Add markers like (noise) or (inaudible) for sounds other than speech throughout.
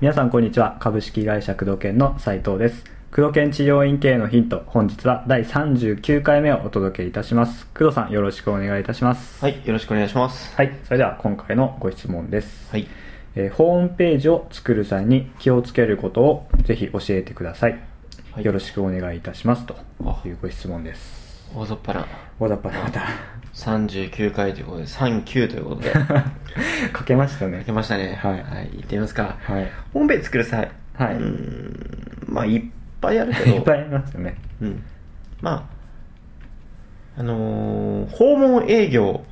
皆さんこんにちは。株式会社工藤研の斉藤です。工藤研治療院経営のヒント本日は第39回目をお届けいたします。工藤さんよろしくお願いいたします。はい、よろしくお願いします。はいそれでは今回のご質問です、はい。えーホームページを作る際に気をつけることをぜひ教えてください、はい。よろしくお願いいたしますとあいうご質問です大雑把な。大雑把なまた39回ということで、39ということで、(laughs) かけましたね。書けましたね。はい。はい、行ってみますか。はい。ホームページ作る際、はい。うーん、まあ、いっぱいあるけど、(laughs) いっぱいありますよね。うん。まあ、あのー訪問営業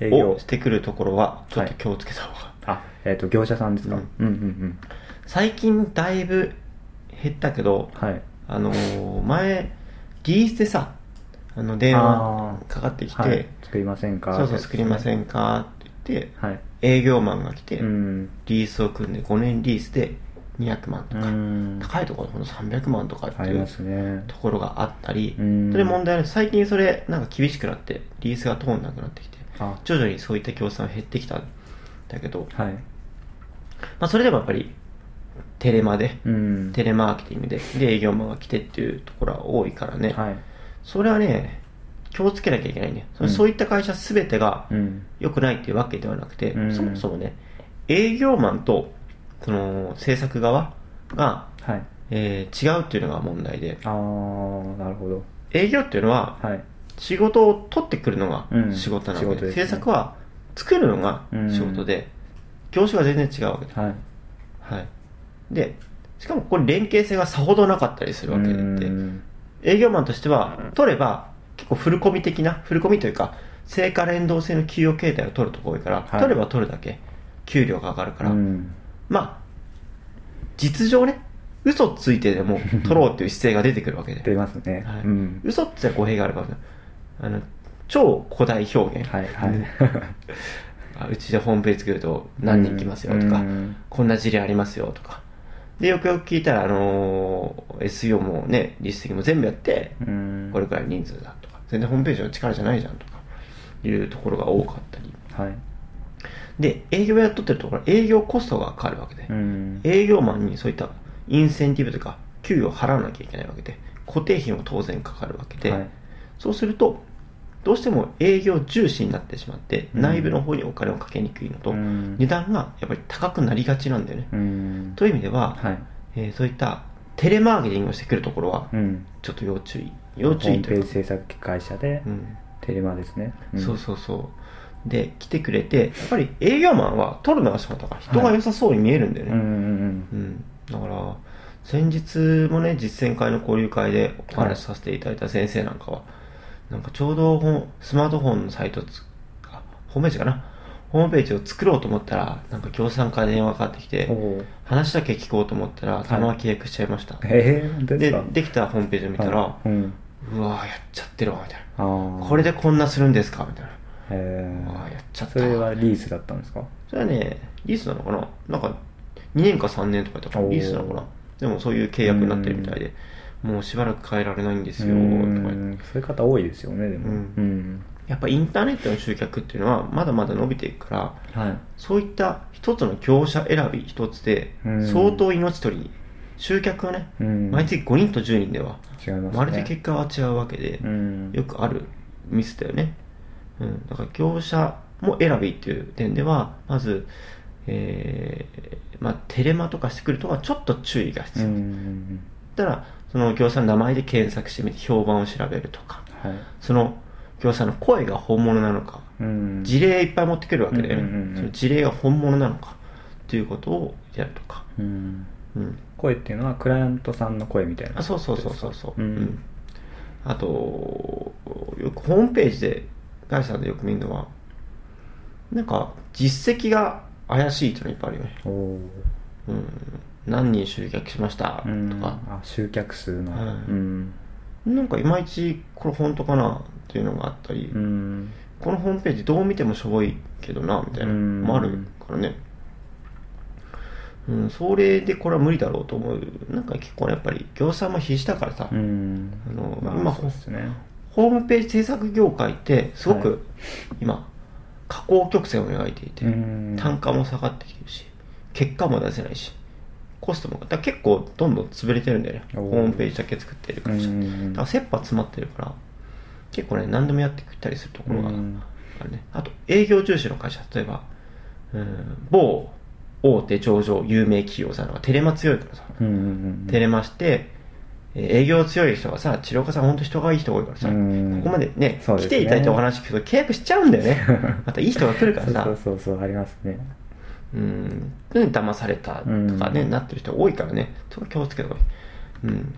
をしてくるところは、ちょっはいと気をつけた方が。あえっ、と業者さんですか、ううんん、うんうん。最近だいぶ減ったけど、はい。あのー前、リースでさ、あの、電あ話ー。かかってきて、はい、作りませんか？そうそう、作りませんんか？って言って、はい。営業マンが来て、うん。リースを組んで5年リースで200万とうか、ん。高いところほんと300万とかっていうところがあったり、うん。それ問題ない最近それなんか厳しくなってリースが通んなくなってきてあ。徐々にそういった協賛減ってきたんだけど、はい。まあ、それでもやっぱりテレマで、うん。テレマーケティングでで営業マンが来てっていうところは多いからね、はいそれはね気をつけなきゃいけないね、うん。そういった会社全てがうん。良くないっていうわけではなくて、うん。そもそもね営業マンとその制作側が、はい。えー違うっていうのが問題で。ああなるほど。営業っていうのははい。仕事を取ってくるのがうん。仕事なので,、仕事ですね。制作は作るのが仕事で、業種が全然違うわけで,、はい。はい、でしかもこれ連携性がさほどなかったりするわけでうん営業マンとしては取れば結構フルコミ的なフルコミというか成果連動性の給与形態を取るところ多いから、はい。取れば取るだけ給料が上がるから、うん。まあ実情ね嘘ついてでも (laughs) 取ろうっていう姿勢が出てくるわけで。出ますね、はい。うん。嘘って語弊があるからあの超古代表現、はいはい。(laughs) あうちでホームページ作ると何人来ますよとか、うん。こんな事例ありますよとかでよくよく聞いたら、あのー SEO もね実績も全部やってうん。これくらい人数だとか。全然ホームページの力じゃないじゃんとか。いうところが多かったり。はい。で営業やっとってるところは営業コストがかかるわけで、うん。営業マンにそういったインセンティブとか給与を払わなきゃいけないわけで固定費も当然かかるわけで、はい。そうするとどうしても営業重視になってしまって、うん。内部の方にお金をかけにくいのと、うん。値段がやっぱり高くなりがちなんだよね、うん。という意味では、はい。えーそういったテレマーケティングをしてくるところはうん。ちょっと要注意。要注意というか。ページ制作会社で、うん。テレマですね、ん。そうそうそう。で来てくれてやっぱり営業マンは取るのが仕事が人が良さそうに見えるんだよね、うんうん。うん、だから先日もね実践会の交流会でお話しさせていただいた先生なんかは、なんかちょうどほスマートフォンのサイトつあホームページかな？ホームページを作ろうと思ったらなんか協賛から電話かかってきて話だけ聞こうと思ったらそのまま契約しちゃいました、ええ本当ででできたホームページを見たら、はい。うん。うわーやっちゃってるわみたいあな。あこれでこんなするんですかみたいな。えうわーやっちゃった。それはリースだったんですか？それはね、リースなのかな？なんか、2年か3年とか言ったから、リースなのかな？でもそういう契約になってるみたいで、もうしばらく変えられないんですよ、とかそういう方多いですよねでも。うん。うんやっぱインターネットの集客っていうのは、まだまだ伸びていくから、はい。そういった一つの業者選び一つでうん、相当命取りに、集客はね、うん。毎月5人と10人では、違いますね。まるで結果は違うわけで、うん。よくあるミスだよね。うん、だから業者も選びっていう点では、まず、えーまあ、テレマとかしてくるとはちょっと注意が必う要。ん。だから、その業者の名前で検索してみて評判を調べるとか、はい。その業者の声が本物なのか、うん。事例いっぱい持ってくるわけだよね。うんうんうんうん。その事例が本物なのかっていうことをやるとか。うん。うん。声っていうのはクライアントさんの声みたいなあそうそうそうそうそう、うん。あとよくホームページで会社でよく見るのはなんか実績が怪しいっていうのいっぱいあるよね、うん、何人集客しました？とうん。か、あ集客数の。なんかいまいちこれ本当かなっていうのがあったり、うん。このホームページどう見てもしょぼいけどなみたいなのうん。もあるからね、うん、それでこれは無理だろうと思う。なんか結構ねやっぱり業者も必死だからさ、うん。あのまあ今そうですね。ホームページ制作業界ってすごはい。く今下降曲線を描いていて、うん。単価も下がってきてるし結果も出せないしコストもだ結構どんどん潰れてるんだよね。ホームページだけ作ってる会社。だから切羽詰まってるから結構ね何でもやってきたりするところがあるうん。ね。あと営業重視の会社例えばうん某大手上場有名企業さんがテレマ強いからさ、うんうんうんテレマしてえー営業強い人がさ、治療家さん本当人がいい人多いからさ、うんここまでねね。来ていただいてお話聞くと契約しちゃうんだよね。(laughs) またいい人が来るからさ、そうそうそうありますねうん、で騙されたとかね、うん。なってる人多いからね、そこ気をつけた方がいい。うん。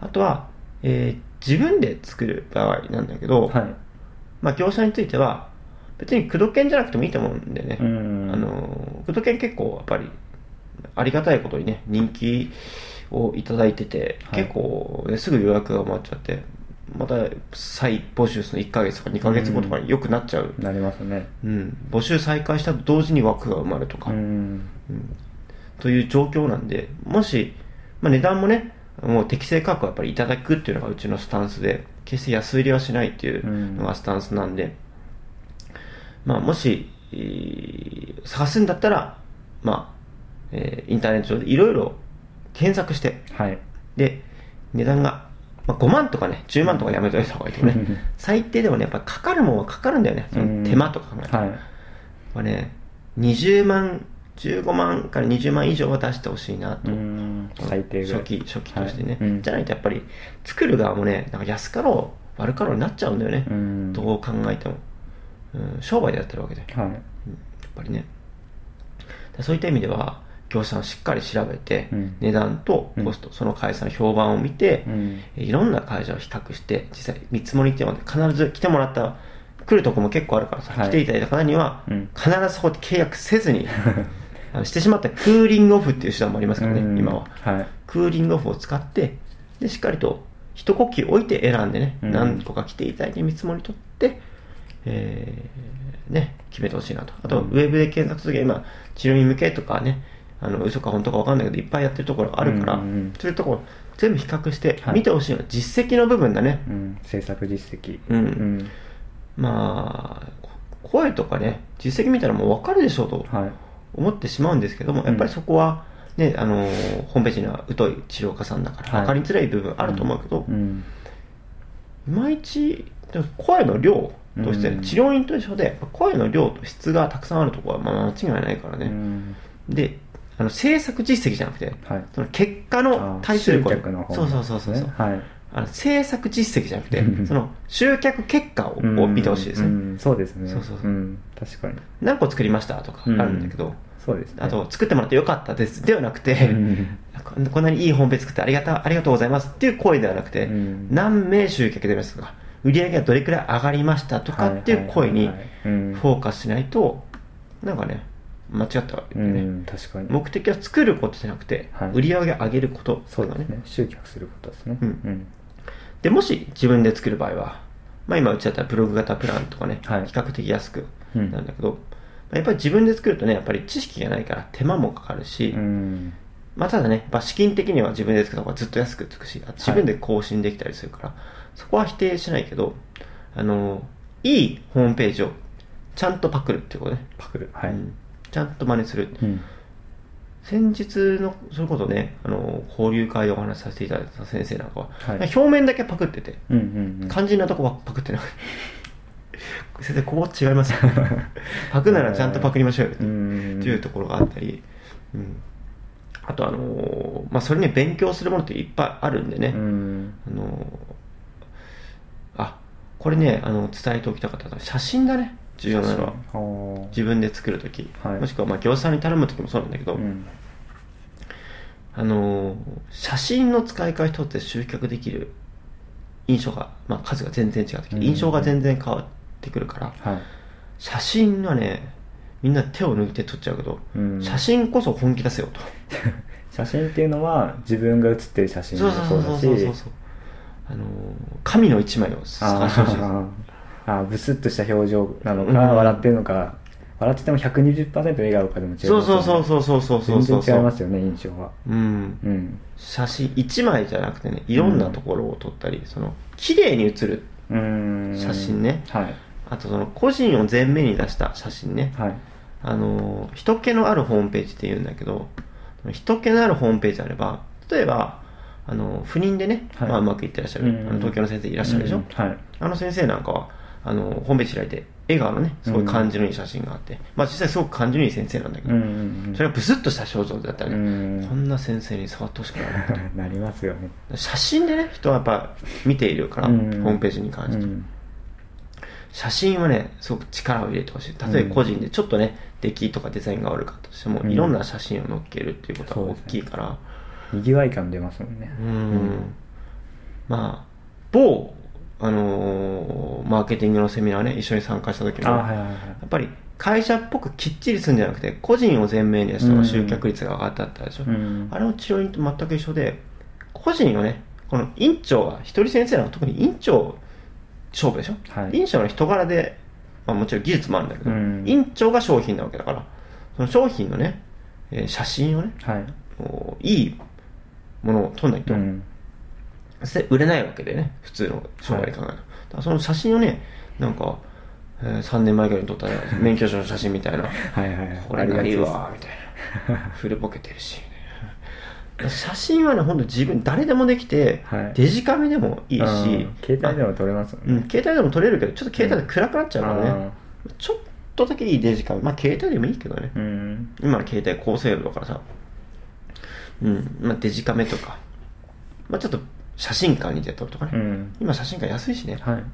あとは、えー自分で作る場合なんだけど、はい。まあ業者については、別に駆動券じゃなくてもいいと思うんでね、うん。あの、駆動券結構やっぱり、ありがたいことにね、人気をいただいてて、はい。結構、ね、すぐ予約が回っちゃって、また再募集するの1ヶ月とか2ヶ月後とかによくなっちゃう。なりますね。うん、募集再開したと同時に枠が埋まるとか、うん。うん。という状況なんで、もし、まあ、値段もね、もう適正価格をやっぱりいただくっていうのがうちのスタンスで、決して安売りはしないっていうのがスタンスなんで、まあ、もし、えー探すんだったら、まあ、えーインターネット上でいろいろ検索して、はい。で、値段が、まあ、5万とかね、10万とかやめといた方がいいとね。最低でもね、やっぱかかるもんはかかるんだよね。その手間とか考えて。はいまあね、20万、15万から20万以上は出してほしいなと。うん最低初期、初期としてね。はいうんじゃないとやっぱり、作る側もね、なんか安かろう、悪かろうになっちゃうんだよね。うんどう考えても。うん、商売でやってるわけで。やっはいぱりね。でそういった意味では、業者をしっかり調べて、うん。値段とコスト、その会社の評判を見て、うん。いろんな会社を比較して、実際見積もりっていうのは必ず来てもらった、来るとこも結構あるからさ、はい。来ていただいた方にはうん、必ずそこで契約せずに、(laughs) あのしてしまったらクーリングオフっていう手段もありますからね、うん。今は。はい。クーリングオフを使って、で、しっかりと一呼吸置いて選んでね、うん。何個か来ていただいて見積もり取って、えーね、決めてほしいなと。あと、うん。ウェブで検索するときは今、治療院向けとかね、あの、嘘か本当か分かんないけど、いっぱいやってるところがあるから、うんうんうん。そういうところ、全部比較してはい。見てほしいの。は実績の部分だね。うん。制作実績。うん。うん。まあ、こ声とかね、実績見たらもう分かるでしょうとはい。思ってしまうんですけども、やっぱりそこは、ね、あのーホームページには疎い治療家さんだから、はい。分かりづらい部分あると思うけど、うん。いまいち、でも声の量として、うん。治療院と一緒で、声の量と質がたくさんあるところはまあ間違いないからうね。ん。で、あの制作実績じゃなくて、はい。その結果の対する集声客の方そうそうそうそうそう、はい。あの制作実績じゃなくてうん、その集客結果を,、見てほしいですね、うん。そうですね。そうそうそう。ん。確かに。何個作りましたとかあるんだけど、そうですね。あと、作ってもらってよかったです。ではなくて、うん。こんなにいいホームページ作ってありがたありがとうございますっていう声ではなくて、うん。何名集客でますとか、売り上げがどれくらい上がりましたとかっていう声にフォーカスしないと、なんかね、間違ったわけね。ん確かに。目的は作ることじゃなくて、はい。売り上げ上げることそうだですね。集客することですね。うん。うん。で、もし自分で作る場合は、まあ今うちだったらブログ型プランとかね、はい。比較的安くうん。なんだけど、まあやっぱり自分で作るとね、やっぱり知識がないから手間もかかるし、うん。まあただね、まあ、資金的には自分で作った方がずっと安くつくし、自分で更新できたりするから、そこは否定しないけど、あの、いいホームページをちゃんとパクるっていうことね。パクる。はい。うんちゃんと真似する。うん。先日の、それこそね、あの、交流会でお話しさせていただいた先生なんかは、はい。表面だけパクってて、うんうんうん。肝心なとこはパクってなくて。(laughs) 先生、ここ違いますよ、(laughs) パクならちゃんとパクりましょうよ。うんっていうところがあったり、うん、あとあのーまあそれね勉強するものっていっぱいあるんでね、うん。あのーあこれねあの伝えておきたかった写真だね重要なのはは自分で作るとき、はい。もしくはまあ業者さんに頼むときもそうなんだけど、うん。あのー写真の使い方一つで集客できる印象が、まあ、数が全然違ってきて、うん。印象が全然変わってくるからはい。写真はねみんな手を抜いて撮っちゃうけど、うん。写真こそ本気出せよと。(laughs) 写真っていうのは自分が写ってる写真そうもそうそうそうだしそうそうそう。あのー神の一枚を探してほしいあブスッとした表情なのか、うん。笑ってるのか笑ってても120%笑顔かでも違いますよね。そうそうそうそうそうそうそう全然違いますよね印象は。うん。うん。写真一枚じゃなくてねいろんなところを撮ったり、その綺麗に写る写真ね。はい。あとその個人を前面に出した写真ね。はい。あの人気のあるホームページって言うんだけど人気のあるホームページあれば例えばあの不妊でね、はい。まあ、うまくいってらっしゃる、うん。あの東京の先生いらっしゃるでしょ、うん。はい。あの先生なんかはあのホームページ開いて笑顔のねすごい感じのいい写真があって、まあ実際すごく感じのいい先生なんだけど、うんうんうん。それがブスッとした症状だったらね、うん。こんな先生に触ってほしくない。な (laughs) なりますよね。写真でね人はやっぱ見ているから、うん。ホームページに関して、うん。写真はねすごく力を入れてほしい。例えば個人でちょっとね出来とかデザインが悪かったとしても、うん。いろんな写真を載っけるっていうことは大きいから。にぎわい感出ますもんね。うん。まあ某あのーマーケティングのセミナーね一緒に参加した時も、あはいはいはい。やっぱり会社っぽくきっちりするんじゃなくて個人を前面に出した方が集客率が上がったってあでしょ、うん。あれの治療院と全く一緒で個人をねこの院長が一人先生なんか特に院長勝負でしょ、はい。院長の人柄で、まあ、もちろん技術もあるんだけど、うん。院長が商品なわけだからその商品のね、えー写真をねはい。いいものを撮んないと、うん。で売れないわけでね普通の商売で考えると、だからその写真をねなんか、えー3年前ぐらいに撮ったね (laughs) 免許証の写真みたいな。はいはいはい。これがいいわみたいな。古ぼけてるし写真はね本当自分誰でもできて、はい。デジカメでもいいし、うん。携帯でも撮れますもんうん、携帯でも撮れるけどちょっと携帯で暗くなっちゃうからね。あちょっとだけいいデジカメ。まあ携帯でもいいけどね、うん。今の携帯高精度だからさ。うん。まあデジカメとか。まあちょっと写真館に出て撮るとかね、うん。今写真館安いしね。はい。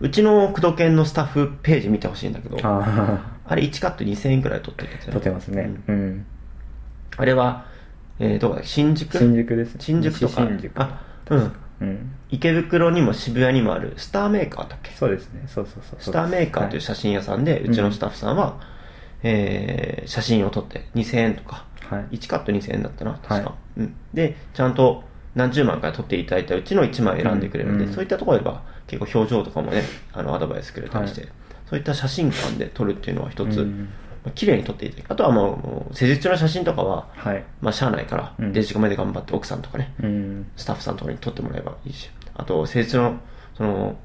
うちの工藤研のスタッフページ見てほしいんだけどああれ1カット2000円くらい撮ってるやつあ撮ってますね。うん。あれは、えー、どこだ？新宿？新宿です新宿とか？あうん。うん。池袋にも渋谷にもあるスターメーカーだっけ？そうですね。そうそうそうスターメーカーという写真屋さんで、はい。うちのスタッフさんは、えー写真を撮って2000円とか、はい。1カット2000円だったな確か、はい。うん、でちゃんと何十枚か撮っていただいたうちの1枚選んでくれるので、うんそういったところでは結構表情とかもねあのアドバイスくれたりして、はい。そういった写真館で撮るっていうのは一つ、うんまあ綺麗に撮っていただくあとはもうもう施術中の写真とかははい。まあしゃあないから、うん。デジカメで頑張って奥さんとかねうん。スタッフさんとかに撮ってもらえばいいしあと施術のその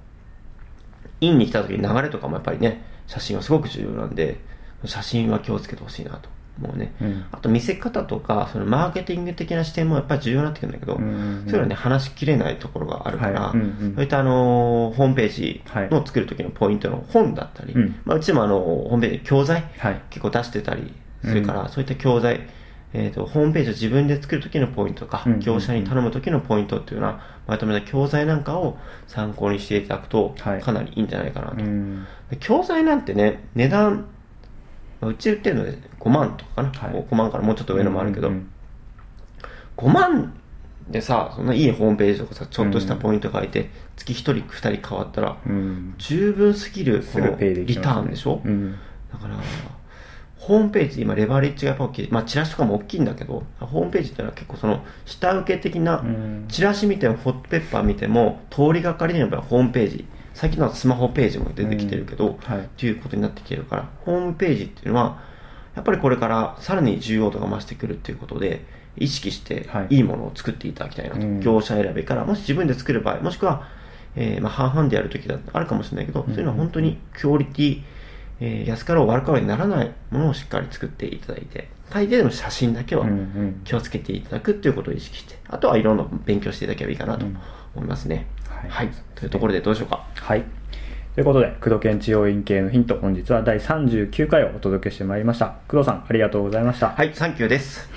院に来た時に流れとかもやっぱりね写真はすごく重要なんで写真は気をつけてほしいなと思うね、うん。あと見せ方とかそのマーケティング的な視点もやっぱり重要になってくるんだけど、うんうんうん。そういうのはね話しきれないところがあるから、はい。うんうんそういったあのホームページはい。の作る時のポイントの本だったり、うん。まあ、うちもあのホームページ教材はい。結構出してたりするから、うん。そういった教材、えー、とホームページを自分で作る時のポイントとか、うんうんうん。業者に頼む時のポイントっていうのはまとめた教材なんかを参考にしていただくとはい。かなりいいんじゃないかなと、教材なんてね値段まあうち売ってるので5万とかかな、はい。5万からもうちょっと上のもあるけど、うんうん5万でさそんないいホームページとかさちょっとしたポイント書いて、月1人2人変わったらうん。十分すぎるすぐペイできリターンでしょ、うん。だから、ホームページ、今、レバレッジがやっぱ大きい。まあ、チラシとかも大きいんだけど、ホームページっていうのは結構その、下請け的なうん、チラシ見ても、ホットペッパー見ても、通りがかりにやっぱりホームページ、最近のはスマホページも出てきてるけど、はい。っていうことになってきてるから、ホームページっていうのは、やっぱりこれからさらに重要度が増してくるっていうことで、意識してはい。いいものを作っていただきたいなと。うん。業者選びから、もし自分で作る場合、もしくは、えーまあ、半々でやるときだあるかもしれないけど、そういうのは本当にクオリティ、えー安かろう悪かろうにならないものをしっかり作っていただいて、最低でも写真だけはうんうん。気をつけていただくっていうことを意識して、あとはいろんな勉強していただければいいかなとうん。思いますね。はいはい。というところでどうしようか。はい。ということで、工藤県治療院系のヒント、本日は第39回をお届けしてまいりました。工藤さん、ありがとうございました。はい、サンキューです。